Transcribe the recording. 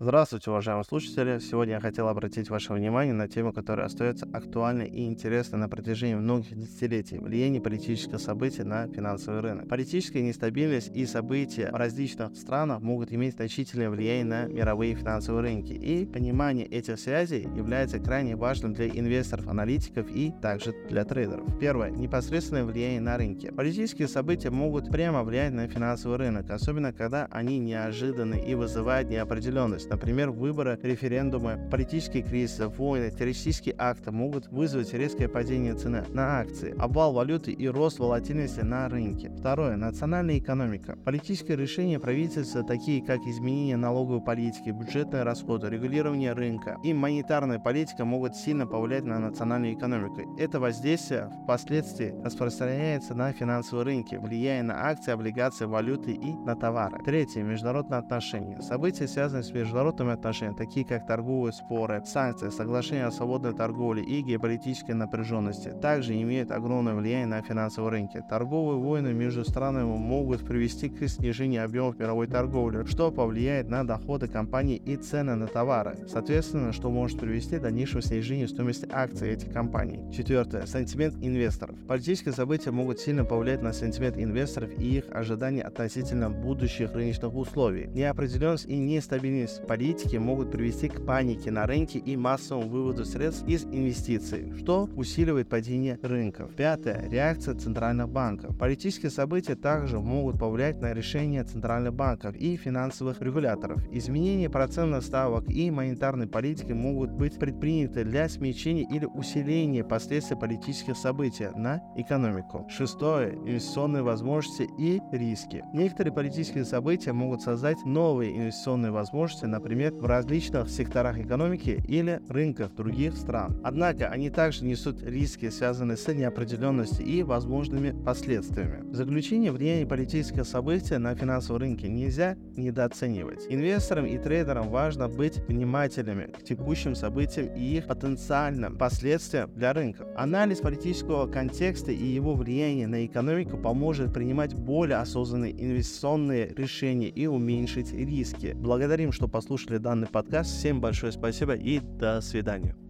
Здравствуйте, уважаемые слушатели! Сегодня я хотел обратить ваше внимание на тему, которая остается актуальной и интересной на протяжении многих десятилетий – влияние политических событий на финансовый рынок. Политическая нестабильность и события в различных странах могут иметь значительное влияние на мировые финансовые рынки, и понимание этих связей является крайне важным для инвесторов, аналитиков и также для трейдеров. Первое – непосредственное влияние на рынки. Политические события могут прямо влиять на финансовый рынок, особенно когда они неожиданны и вызывают неопределенность есть, например, выборы, референдумы, политические кризисы, войны, террористические акты могут вызвать резкое падение цены на акции, обвал валюты и рост волатильности на рынке. Второе. Национальная экономика. Политические решения правительства, такие как изменение налоговой политики, бюджетные расходы, регулирование рынка и монетарная политика могут сильно повлиять на национальную экономику. Это воздействие впоследствии распространяется на финансовые рынки, влияя на акции, облигации, валюты и на товары. Третье. Международные отношения. События, связанные с международными международными отношениями, такие как торговые споры, санкции, соглашения о свободной торговле и геополитической напряженности, также имеют огромное влияние на финансовые рынки. Торговые войны между странами могут привести к снижению объемов мировой торговли, что повлияет на доходы компаний и цены на товары, соответственно, что может привести к дальнейшему снижению стоимости акций этих компаний. Четвертое. Сентимент инвесторов. Политические события могут сильно повлиять на сентимент инвесторов и их ожидания относительно будущих рыночных условий. Неопределенность и нестабильность политики могут привести к панике на рынке и массовому выводу средств из инвестиций, что усиливает падение рынков. Пятое. Реакция центральных банков. Политические события также могут повлиять на решения центральных банков и финансовых регуляторов. Изменения процентных ставок и монетарной политики могут быть предприняты для смягчения или усиления последствий политических событий на экономику. Шестое. Инвестиционные возможности и риски. Некоторые политические события могут создать новые инвестиционные возможности например, в различных секторах экономики или рынках других стран. Однако они также несут риски, связанные с неопределенностью и возможными последствиями. В заключение, влияние политических событий на финансовые рынки нельзя недооценивать. Инвесторам и трейдерам важно быть внимательными к текущим событиям и их потенциальным последствиям для рынков. Анализ политического контекста и его влияния на экономику поможет принимать более осознанные инвестиционные решения и уменьшить риски. Благодарим, что послушали данный подкаст. Всем большое спасибо и до свидания.